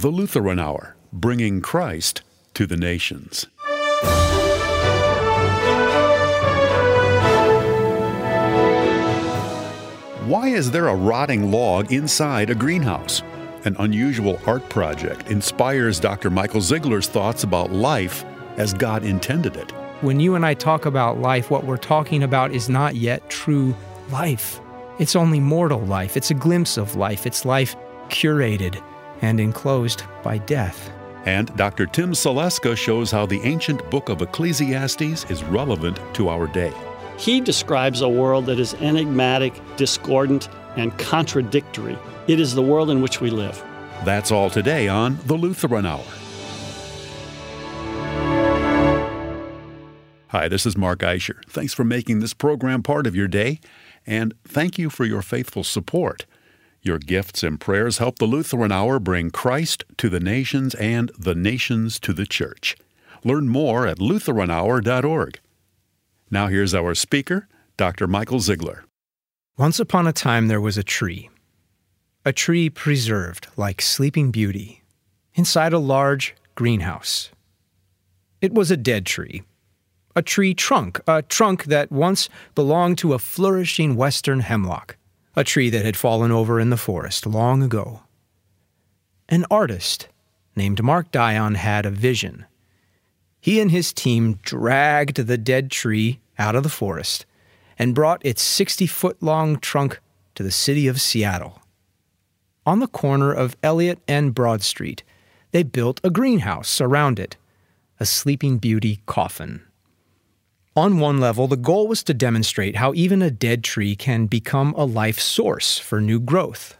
The Lutheran Hour, bringing Christ to the nations. Why is there a rotting log inside a greenhouse? An unusual art project inspires Dr. Michael Ziegler's thoughts about life as God intended it. When you and I talk about life, what we're talking about is not yet true life. It's only mortal life. It's a glimpse of life. It's life curated and enclosed by death. And Dr. Tim Saleska shows how the ancient book of Ecclesiastes is relevant to our day. He describes a world that is enigmatic, discordant, and contradictory. It is the world in which we live. That's all today on the Lutheran Hour. Hi, this is Mark Eischer. Thanks for making this program part of your day, and thank you for your faithful support. Your gifts and prayers help the Lutheran Hour bring Christ to the nations and the nations to the church. Learn more at lutheranhour.org. Now here's our speaker, Dr. Michael Ziegler. Once upon a time there was a tree, a tree preserved like Sleeping Beauty, inside a large greenhouse. It was a dead tree, a tree trunk, a trunk that once belonged to a flourishing western hemlock, a tree that had fallen over in the forest long ago. An artist named Mark Dion had a vision. He and his team dragged the dead tree out of the forest and brought its 60 foot long trunk to the city of Seattle. On the corner of Elliott and Broad Street, they built a greenhouse around it, a Sleeping Beauty coffin. On one level, the goal was to demonstrate how even a dead tree can become a life source for new growth.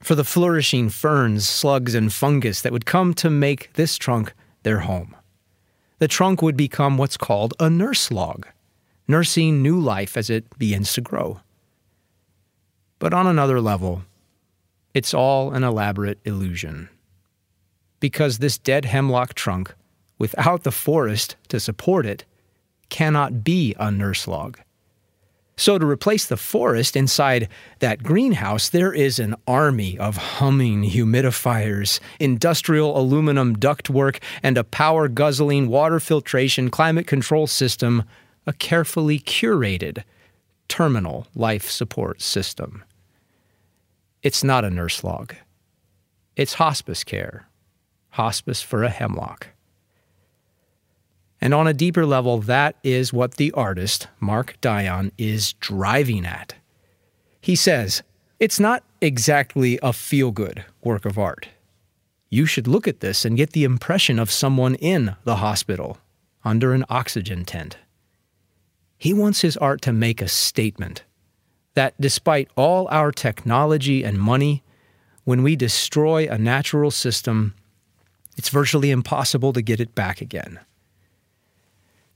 For the flourishing ferns, slugs, and fungus that would come to make this trunk their home. The trunk would become what's called a nurse log, nursing new life as it begins to grow. But on another level, it's all an elaborate illusion. Because this dead hemlock trunk, without the forest to support it, cannot be a nurse log. So, to replace the forest inside that greenhouse, there is an army of humming humidifiers, industrial aluminum ductwork, and a power guzzling water filtration climate control system, a carefully curated terminal life support system. It's not a nurse log, it's hospice care, hospice for a hemlock. And on a deeper level, that is what the artist, Mark Dion, is driving at. He says, it's not exactly a feel good work of art. You should look at this and get the impression of someone in the hospital under an oxygen tent. He wants his art to make a statement that despite all our technology and money, when we destroy a natural system, it's virtually impossible to get it back again.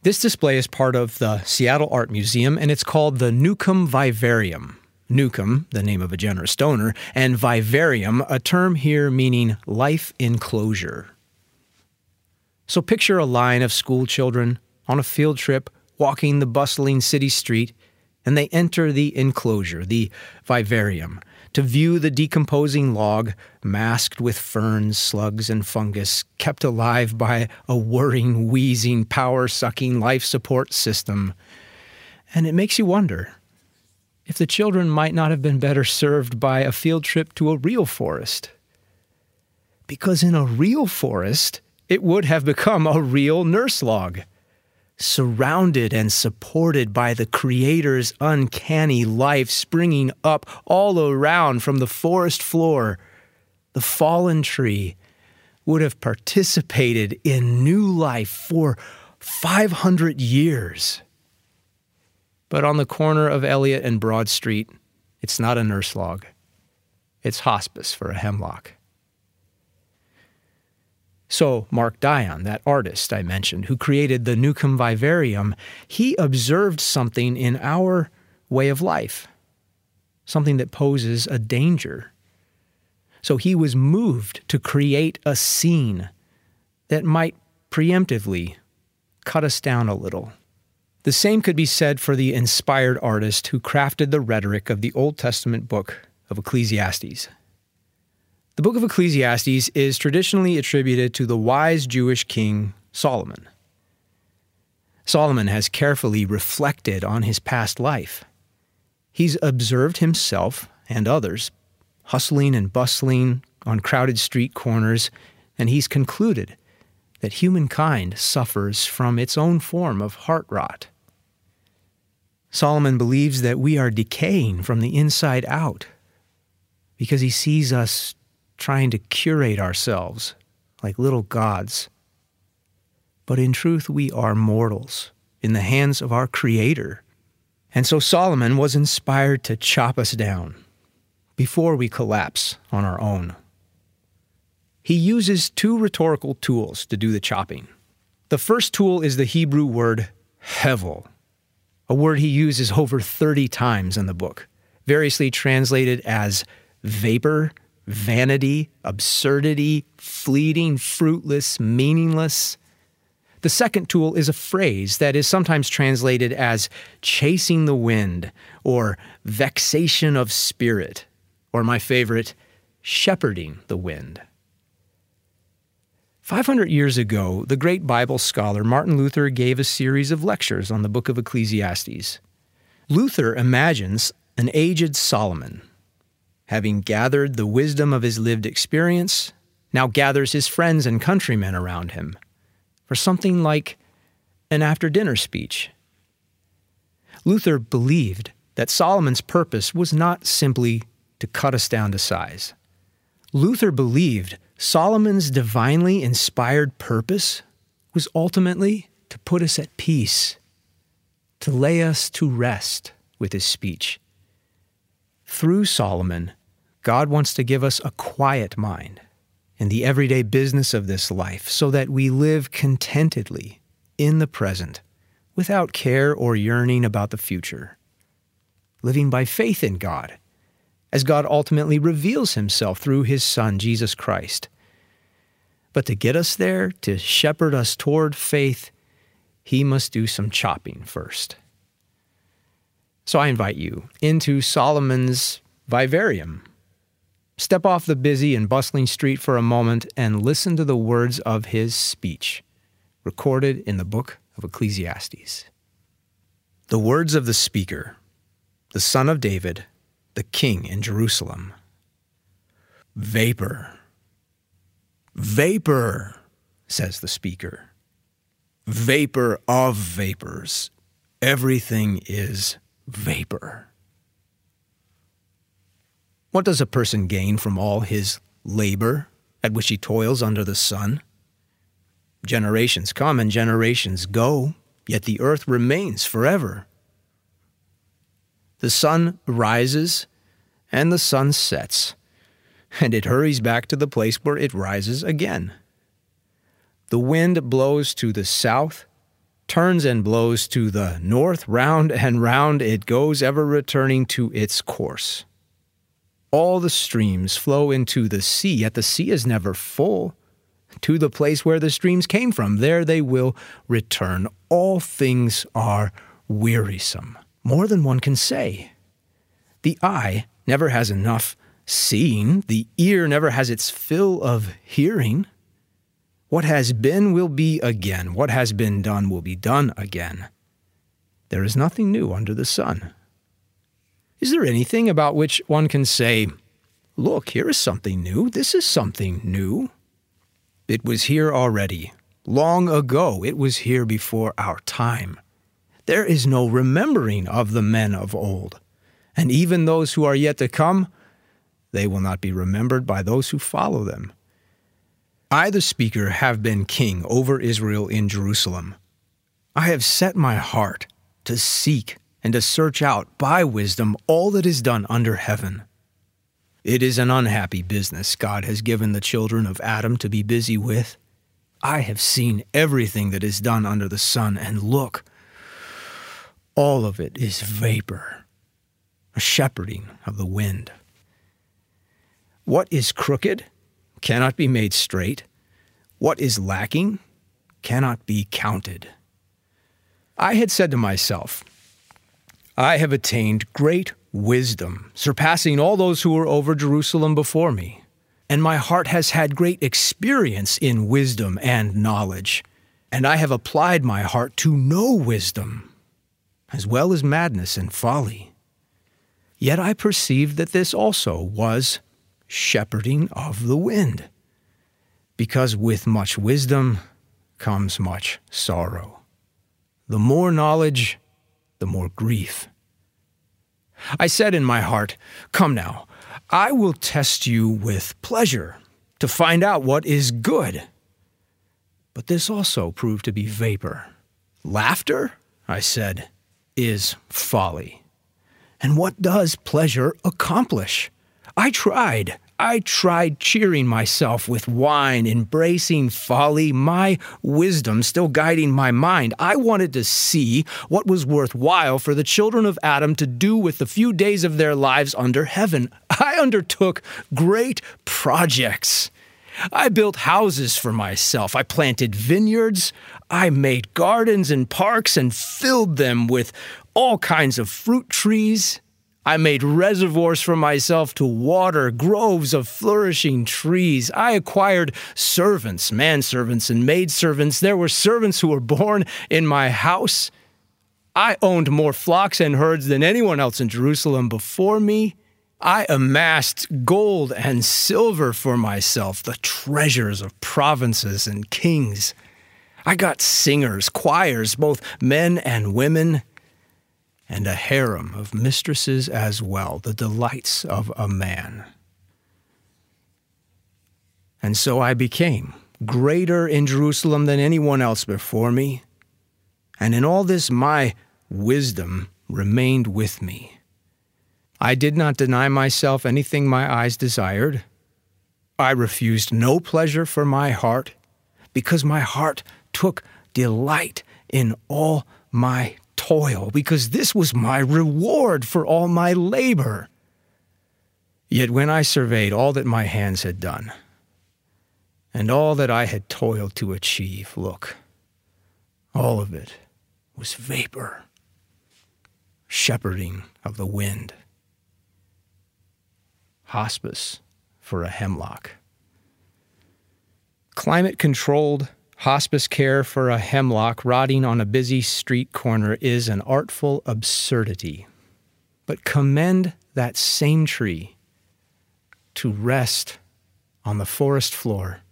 This display is part of the Seattle Art Museum and it's called the Neukom Vivarium. Neukom, the name of a generous donor, and vivarium, a term here meaning life enclosure. So picture a line of school children on a field trip walking the bustling city street, and they enter the enclosure, the vivarium, to view the decomposing log, masked with ferns, slugs, and fungus, kept alive by a whirring, wheezing, power sucking life support system. And it makes you wonder if the children might not have been better served by a field trip to a real forest. Because in a real forest, it would have become a real nurse log surrounded and supported by the Creator's uncanny life springing up all around from the forest floor, the fallen tree would have participated in new life for 500 years. But on the corner of Elliott and Broad Street, it's not a nurse log, it's hospice for a hemlock. So, Mark Dion, that artist I mentioned, who created the Neukom Vivarium, he observed something in our way of life, something that poses a danger. So, he was moved to create a scene that might preemptively cut us down a little. The same could be said for the inspired artist who crafted the rhetoric of the Old Testament book of Ecclesiastes. The book of Ecclesiastes is traditionally attributed to the wise Jewish king Solomon. Solomon has carefully reflected on his past life. He's observed himself and others hustling and bustling on crowded street corners, and he's concluded that humankind suffers from its own form of heart rot. Solomon believes that we are decaying from the inside out because he sees us trying to curate ourselves like little gods. But in truth, we are mortals in the hands of our Creator. And so Solomon was inspired to chop us down before we collapse on our own. He uses two rhetorical tools to do the chopping. The first tool is the Hebrew word hevel, a word he uses over 30 times in the book, variously translated as vapor, vanity, absurdity, fleeting, fruitless, meaningless. The second tool is a phrase that is sometimes translated as chasing the wind or vexation of spirit, or my favorite, shepherding the wind. 500 years ago, the great Bible scholar Martin Luther gave a series of lectures on the book of Ecclesiastes. Luther imagines an aged Solomon having gathered the wisdom of his lived experience, now gathers his friends and countrymen around him for something like an after dinner speech. Luther believed that Solomon's purpose was not simply to cut us down to size. Luther believed Solomon's divinely inspired purpose was ultimately to put us at peace, to lay us to rest with his speech. Through Solomon, God wants to give us a quiet mind in the everyday business of this life so that we live contentedly in the present without care or yearning about the future. Living by faith in God, as God ultimately reveals himself through his Son, Jesus Christ. But to get us there, to shepherd us toward faith, he must do some chopping first. So I invite you into Solomon's vivarium Step off the busy and bustling street for a moment and listen to the words of his speech, recorded in the book of Ecclesiastes. The words of the speaker, the son of David, the king in Jerusalem. Vapor. Vapor, says the speaker. Vapor of vapors. Everything is vapor. What does a person gain from all his labor at which he toils under the sun? Generations come and generations go, yet the earth remains forever. The sun rises and the sun sets, and it hurries back to the place where it rises again. The wind blows to the south, turns and blows to the north, round and round it goes, ever returning to its course. All the streams flow into the sea, yet the sea is never full. To the place where the streams came from, there they will return. All things are wearisome, more than one can say. The eye never has enough seeing, the ear never has its fill of hearing. What has been will be again, what has been done will be done again. There is nothing new under the sun. Is there anything about which one can say, Look, here is something new, this is something new? It was here already. Long ago, it was here before our time. There is no remembering of the men of old. And even those who are yet to come, they will not be remembered by those who follow them. I, the speaker, have been king over Israel in Jerusalem. I have set my heart to seek and to search out by wisdom all that is done under heaven. It is an unhappy business God has given the children of Adam to be busy with. I have seen everything that is done under the sun, and look, all of it is vapor, a shepherding of the wind. What is crooked cannot be made straight. What is lacking cannot be counted. I had said to myself, I have attained great wisdom, surpassing all those who were over Jerusalem before me. and my heart has had great experience in wisdom and knowledge, and I have applied my heart to know wisdom, as well as madness and folly. Yet I perceived that this also was shepherding of the wind, because with much wisdom comes much sorrow. The more knowledge, the more grief. I said in my heart, Come now, I will test you with pleasure to find out what is good. But this also proved to be vapor. Laughter, I said, is folly. And what does pleasure accomplish? I tried. I tried cheering myself with wine, embracing folly, my wisdom still guiding my mind. I wanted to see what was worthwhile for the children of Adam to do with the few days of their lives under heaven. I undertook great projects. I built houses for myself. I planted vineyards. I made gardens and parks and filled them with all kinds of fruit trees. I made reservoirs for myself to water groves of flourishing trees. I acquired servants, manservants, and maidservants. There were servants who were born in my house. I owned more flocks and herds than anyone else in Jerusalem before me. I amassed gold and silver for myself, the treasures of provinces and kings. I got singers, choirs, both men and women and a harem of mistresses as well, the delights of a man. And so I became greater in Jerusalem than anyone else before me, and in all this my wisdom remained with me. I did not deny myself anything my eyes desired. I refused no pleasure for my heart, because my heart took delight in all my toil, because this was my reward for all my labor. Yet when I surveyed all that my hands had done, and all that I had toiled to achieve, look, all of it was vapor, shepherding of the wind, hospice for a hemlock. Climate controlled Hospice care for a hemlock rotting on a busy street corner is an artful absurdity. But commend that same tree to rest on the forest floor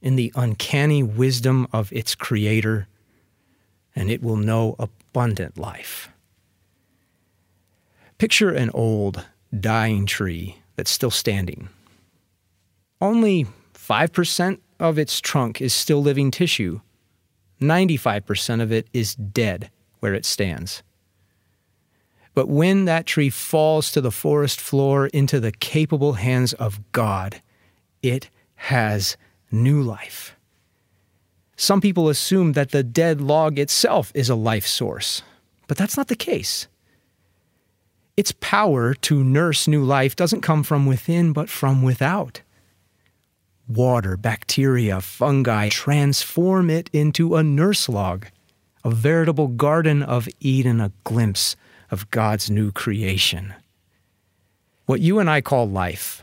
in the uncanny wisdom of its creator, and it will know abundant life. Picture an old, dying tree that's still standing. Only 5% of its trunk is still living tissue. 95% of it is dead where it stands. But when that tree falls to the forest floor into the capable hands of God, it has new life. Some people assume that the dead log itself is a life source, but that's not the case. Its power to nurse new life doesn't come from within, but from without water, bacteria, fungi transform it into a nurse log, a veritable Garden of Eden, a glimpse of God's new creation. What you and I call life,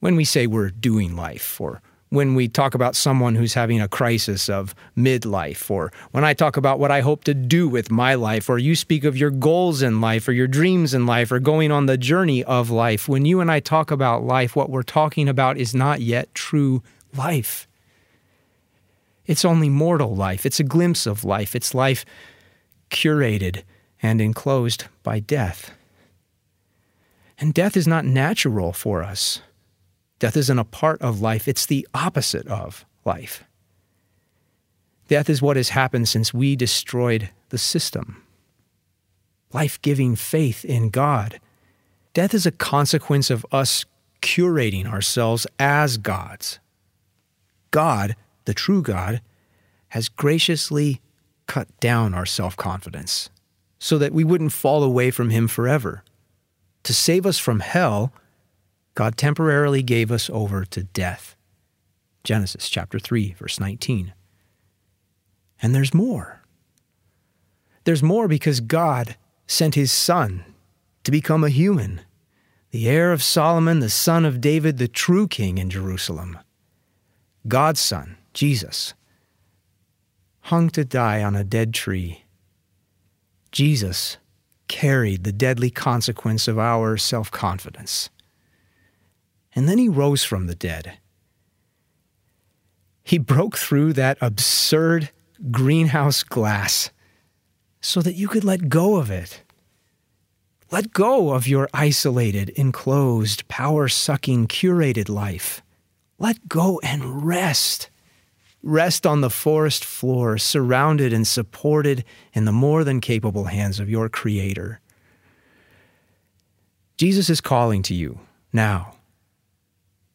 when we say we're doing life or when we talk about someone who's having a crisis of midlife, or when I talk about what I hope to do with my life, or you speak of your goals in life, or your dreams in life, or going on the journey of life, when you and I talk about life, what we're talking about is not yet true life. It's only mortal life. It's a glimpse of life. It's life curated and enclosed by death. And death is not natural for us. Death isn't a part of life, it's the opposite of life. Death is what has happened since we destroyed the system. Life giving faith in God. Death is a consequence of us curating ourselves as gods. God, the true God, has graciously cut down our self confidence so that we wouldn't fall away from Him forever. To save us from hell, God temporarily gave us over to death. Genesis chapter 3, verse 19. And there's more. There's more because God sent his son to become a human, the heir of Solomon, the son of David, the true king in Jerusalem. God's son, Jesus, hung to die on a dead tree. Jesus carried the deadly consequence of our self confidence. And then he rose from the dead. He broke through that absurd greenhouse glass so that you could let go of it let go of your isolated, enclosed, power sucking, curated life. Let go and rest. Rest on the forest floor, surrounded and supported in the more than capable hands of your Creator. Jesus is calling to you now.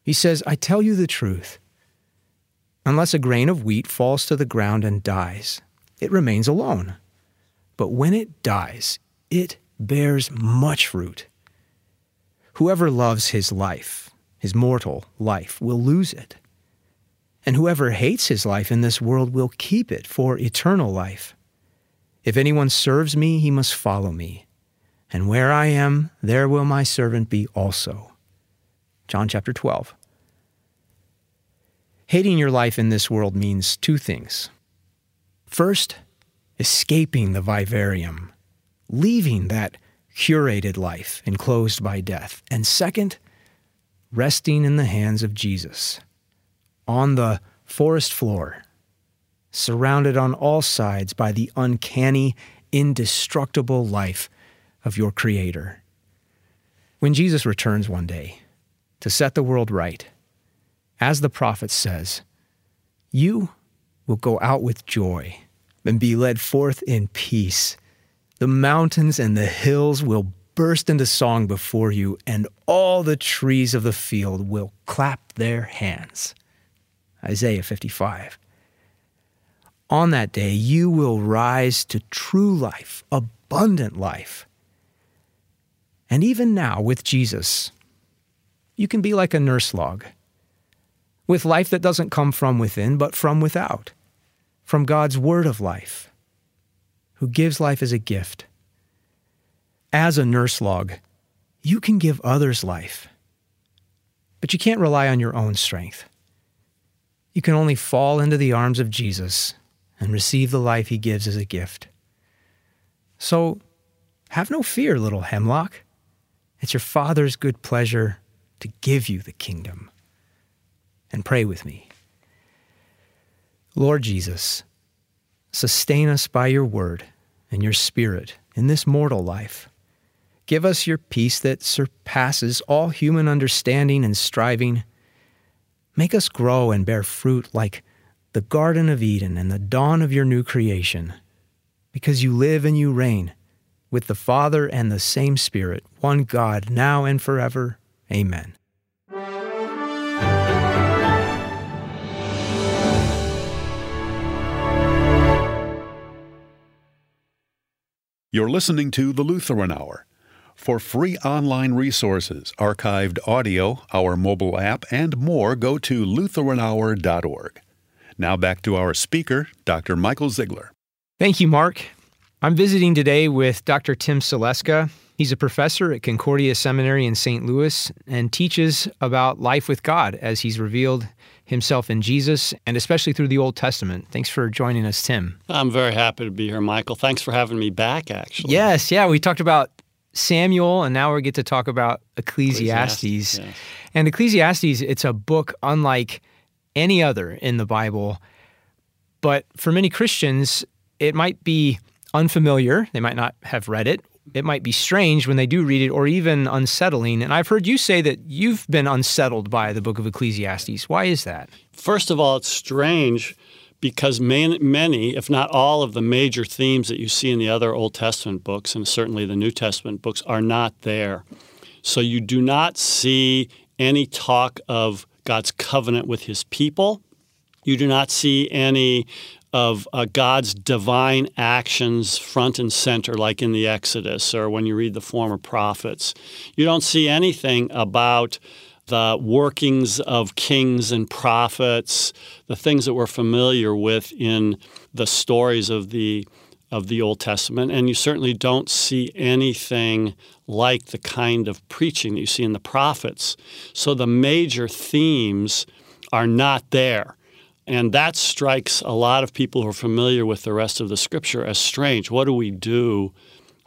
He says, I tell you the truth. Unless a grain of wheat falls to the ground and dies, it remains alone. But when it dies, it bears much fruit. Whoever loves his life, his mortal life, will lose it. And whoever hates his life in this world will keep it for eternal life. If anyone serves me, he must follow me. And where I am, there will my servant be also. John chapter 12. Hating your life in this world means two things. First, escaping the vivarium leaving that curated life enclosed by death. And second, resting in the hands of Jesus on the forest floor, surrounded on all sides by the uncanny, indestructible life of your Creator. When Jesus returns one day to set the world right, as the prophet says, you will go out with joy and be led forth in peace the mountains and the hills will burst into song before you, and all the trees of the field will clap their hands. Isaiah 55. On that day, you will rise to true life, abundant life. And even now, with Jesus, you can be like a nurse log, with life that doesn't come from within, but from without, from God's word of life who gives life as a gift. As a nurse log, you can give others life, but you can't rely on your own strength. You can only fall into the arms of Jesus and receive the life he gives as a gift. So have no fear, little hemlock. It's your Father's good pleasure to give you the kingdom. And pray with me. Lord Jesus, Sustain us by your word and your spirit in this mortal life. Give us your peace that surpasses all human understanding and striving. Make us grow and bear fruit like the Garden of Eden and the dawn of your new creation, because you live and you reign with the Father and the same Spirit, one God, now and forever. Amen. You're listening to the Lutheran Hour. For free online resources, archived audio, our mobile app, and more, go to lutheranhour.org. Now back to our speaker, Dr. Michael Ziegler. Thank you, Mark. I'm visiting today with Dr. Tim Saleska. He's a professor at Concordia Seminary in St. Louis and teaches about life with God as he's revealed himself in Jesus and especially through the Old Testament. Thanks for joining us, Tim. I'm very happy to be here, Michael. Thanks for having me back, actually. Yes, yeah. We talked about Samuel, and now we get to talk about Ecclesiastes. Ecclesiastes yeah. And Ecclesiastes, it's a book unlike any other in the Bible. But for many Christians, it might be unfamiliar. They might not have read it, it might be strange when they do read it or even unsettling. And I've heard you say that you've been unsettled by the book of Ecclesiastes. Why is that? First of all, it's strange because many, if not all, of the major themes that you see in the other Old Testament books, and certainly the New Testament books, are not there. So you do not see any talk of God's covenant with his people. You do not see any of uh, God's divine actions front and center, like in the Exodus or when you read the former prophets. You don't see anything about the workings of kings and prophets, the things that we're familiar with in the stories of the of the Old Testament, and you certainly don't see anything like the kind of preaching that you see in the prophets. So the major themes are not there. And that strikes a lot of people who are familiar with the rest of the scripture as strange. What do we do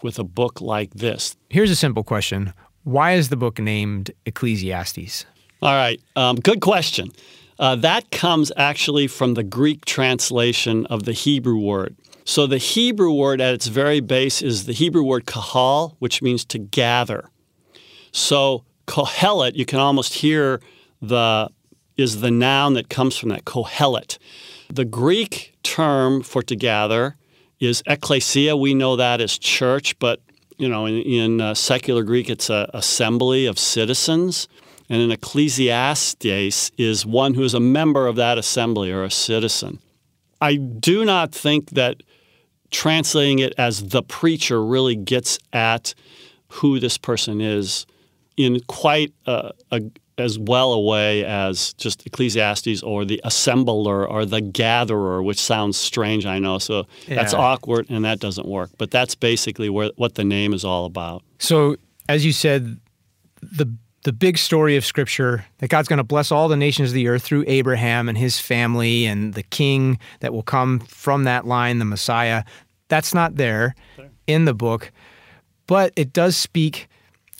with a book like this? Here's a simple question Why is the book named Ecclesiastes? All right, um, good question. Uh, that comes actually from the Greek translation of the Hebrew word. So the Hebrew word at its very base is the Hebrew word kahal, which means to gather. So kohelet, you can almost hear the is the noun that comes from that kohelet. The Greek term for to gather is ecclesia. We know that as church, but you know, in, in uh, secular Greek, it's an assembly of citizens. And an ecclesiastes is one who is a member of that assembly or a citizen. I do not think that translating it as the preacher really gets at who this person is in quite a, a, as well a way as just Ecclesiastes or the assembler or the gatherer, which sounds strange, I know. So yeah. that's awkward and that doesn't work. But that's basically where, what the name is all about. So, as you said, the the big story of Scripture that God's going to bless all the nations of the earth through Abraham and his family and the king that will come from that line, the Messiah. That's not there in the book, but it does speak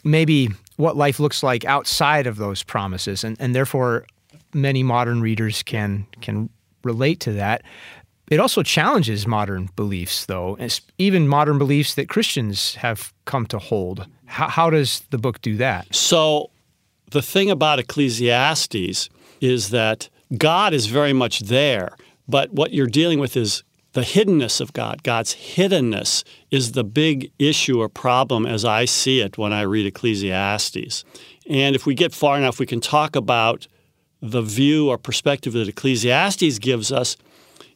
maybe what life looks like outside of those promises, and, and therefore many modern readers can can relate to that. It also challenges modern beliefs, though, even modern beliefs that Christians have come to hold. How, how does the book do that? So, the thing about Ecclesiastes is that God is very much there, but what you're dealing with is the hiddenness of God. God's hiddenness is the big issue or problem as I see it when I read Ecclesiastes. And if we get far enough, we can talk about the view or perspective that Ecclesiastes gives us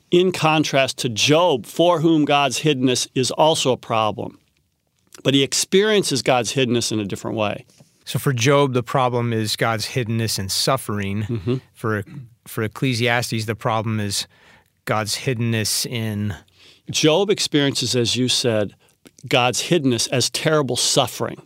in contrast to Job, for whom God's hiddenness is also a problem. But he experiences God's hiddenness in a different way. So for Job, the problem is God's hiddenness and suffering. Mm-hmm. For for Ecclesiastes, the problem is God's hiddenness in. Job experiences, as you said, God's hiddenness as terrible suffering.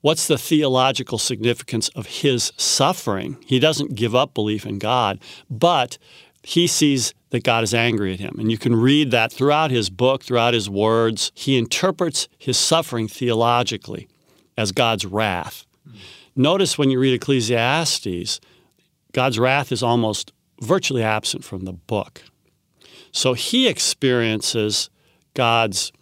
What's the theological significance of his suffering? He doesn't give up belief in God, but he sees that God is angry at him. And you can read that throughout his book, throughout his words. He interprets his suffering theologically as God's wrath. Notice when you read Ecclesiastes, God's wrath is almost virtually absent from the book. So he experiences God's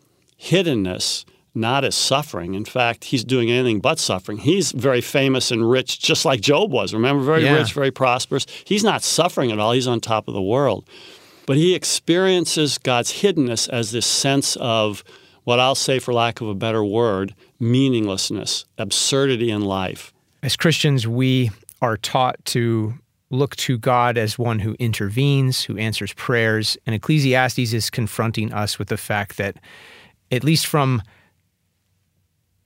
hiddenness not as suffering. In fact, he's doing anything but suffering. He's very famous and rich, just like Job was. Remember, very yeah. rich, very prosperous. He's not suffering at all, he's on top of the world. But he experiences God's hiddenness as this sense of what I'll say, for lack of a better word, meaninglessness, absurdity in life. As Christians, we are taught to look to God as one who intervenes, who answers prayers. And Ecclesiastes is confronting us with the fact that, at least from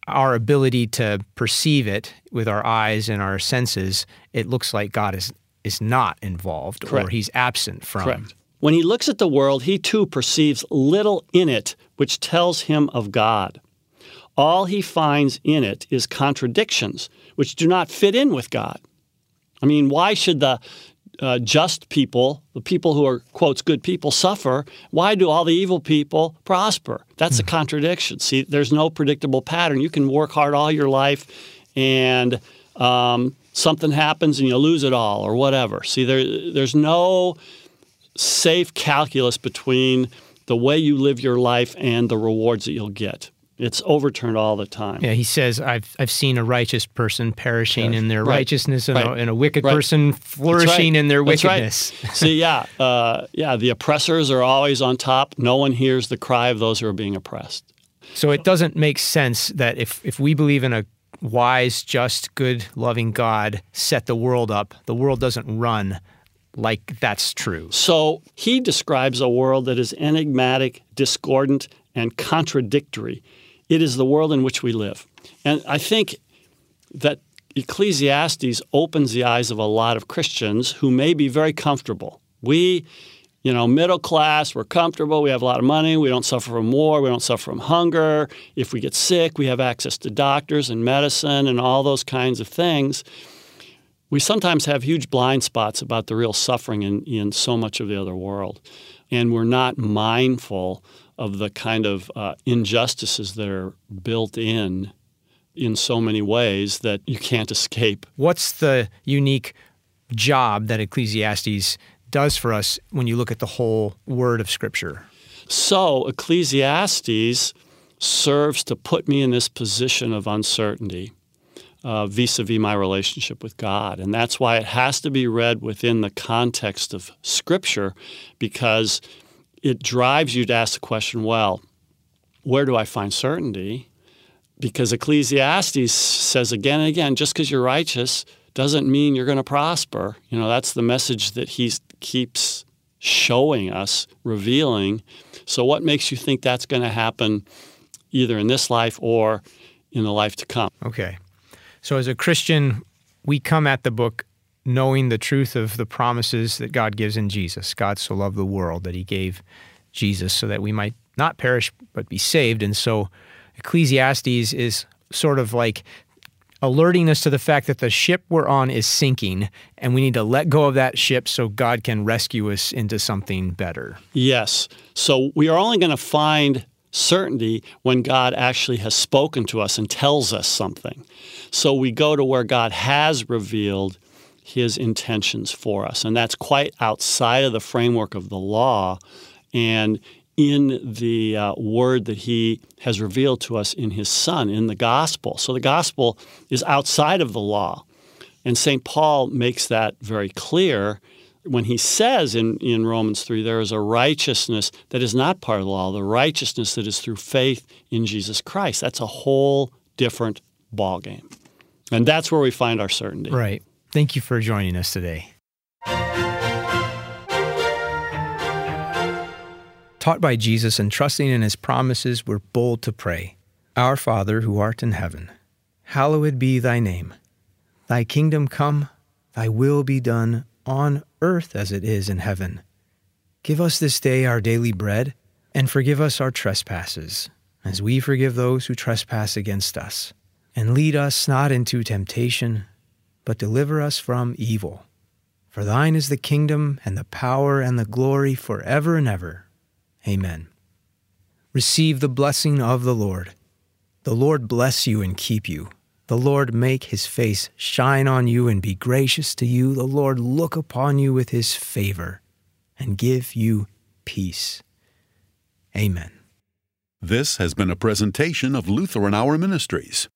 our ability to perceive it with our eyes and our senses, it looks like God is, is not involved Correct. or he's absent from. Correct. When he looks at the world, he too perceives little in it which tells him of God. All he finds in it is contradictions which do not fit in with God. I mean, why should the uh, just people, the people who are, quotes, good people, suffer? Why do all the evil people prosper? That's a hmm. contradiction. See, there's no predictable pattern. You can work hard all your life and um, something happens and you lose it all or whatever. See, there, there's no safe calculus between the way you live your life and the rewards that you'll get. It's overturned all the time. Yeah, he says, "I've I've seen a righteous person perishing yes. in their right. righteousness, and, right. a, and, a, wicked right. person flourishing in their wickedness." See, yeah, uh, yeah, the oppressors are always on top. No one hears the cry of those who are being oppressed. So it doesn't make sense that if if we believe in a wise, just, good, loving God set the world up, the world doesn't run like that's true. So he describes a world that is enigmatic, discordant, and contradictory. It is the world in which we live. And I think that Ecclesiastes opens the eyes of a lot of Christians who may be very comfortable. We, you know, middle class, we're comfortable, we have a lot of money, we don't suffer from war, we don't suffer from hunger. If we get sick, we have access to doctors and medicine and all those kinds of things. We sometimes have huge blind spots about the real suffering in, in so much of the other world. And we're not mindful of the kind of uh, injustices that are built in in so many ways that you can't escape. What's the unique job that Ecclesiastes does for us when you look at the whole word of Scripture? So, Ecclesiastes serves to put me in this position of uncertainty vis a vis my relationship with God. And that's why it has to be read within the context of Scripture because it drives you to ask the question well, where do I find certainty? Because Ecclesiastes says again and again just because you're righteous doesn't mean you're going to prosper. You know, that's the message that he keeps showing us, revealing. So, what makes you think that's going to happen either in this life or in the life to come? Okay. So, as a Christian, we come at the book knowing the truth of the promises that God gives in Jesus. God so loved the world that he gave Jesus so that we might not perish but be saved. And so, Ecclesiastes is sort of like alerting us to the fact that the ship we're on is sinking and we need to let go of that ship so God can rescue us into something better. Yes. So we are only going to find certainty when God actually has spoken to us and tells us something. So we go to where God has revealed his intentions for us. And that's quite outside of the framework of the law. And in the uh, word that he has revealed to us in his son, in the gospel. So the gospel is outside of the law. And St. Paul makes that very clear when he says in, in Romans 3 there is a righteousness that is not part of the law, the righteousness that is through faith in Jesus Christ. That's a whole different ballgame. And that's where we find our certainty. Right. Thank you for joining us today. Taught by Jesus and trusting in his promises, we're bold to pray. Our Father, who art in heaven, hallowed be thy name. Thy kingdom come, thy will be done on earth as it is in heaven. Give us this day our daily bread, and forgive us our trespasses, as we forgive those who trespass against us. And lead us not into temptation, but deliver us from evil. For thine is the kingdom, and the power, and the glory forever and ever. Amen. Receive the blessing of the Lord. The Lord bless you and keep you. The Lord make his face shine on you and be gracious to you. The Lord look upon you with his favor and give you peace. Amen. This has been a presentation of Lutheran Hour Ministries.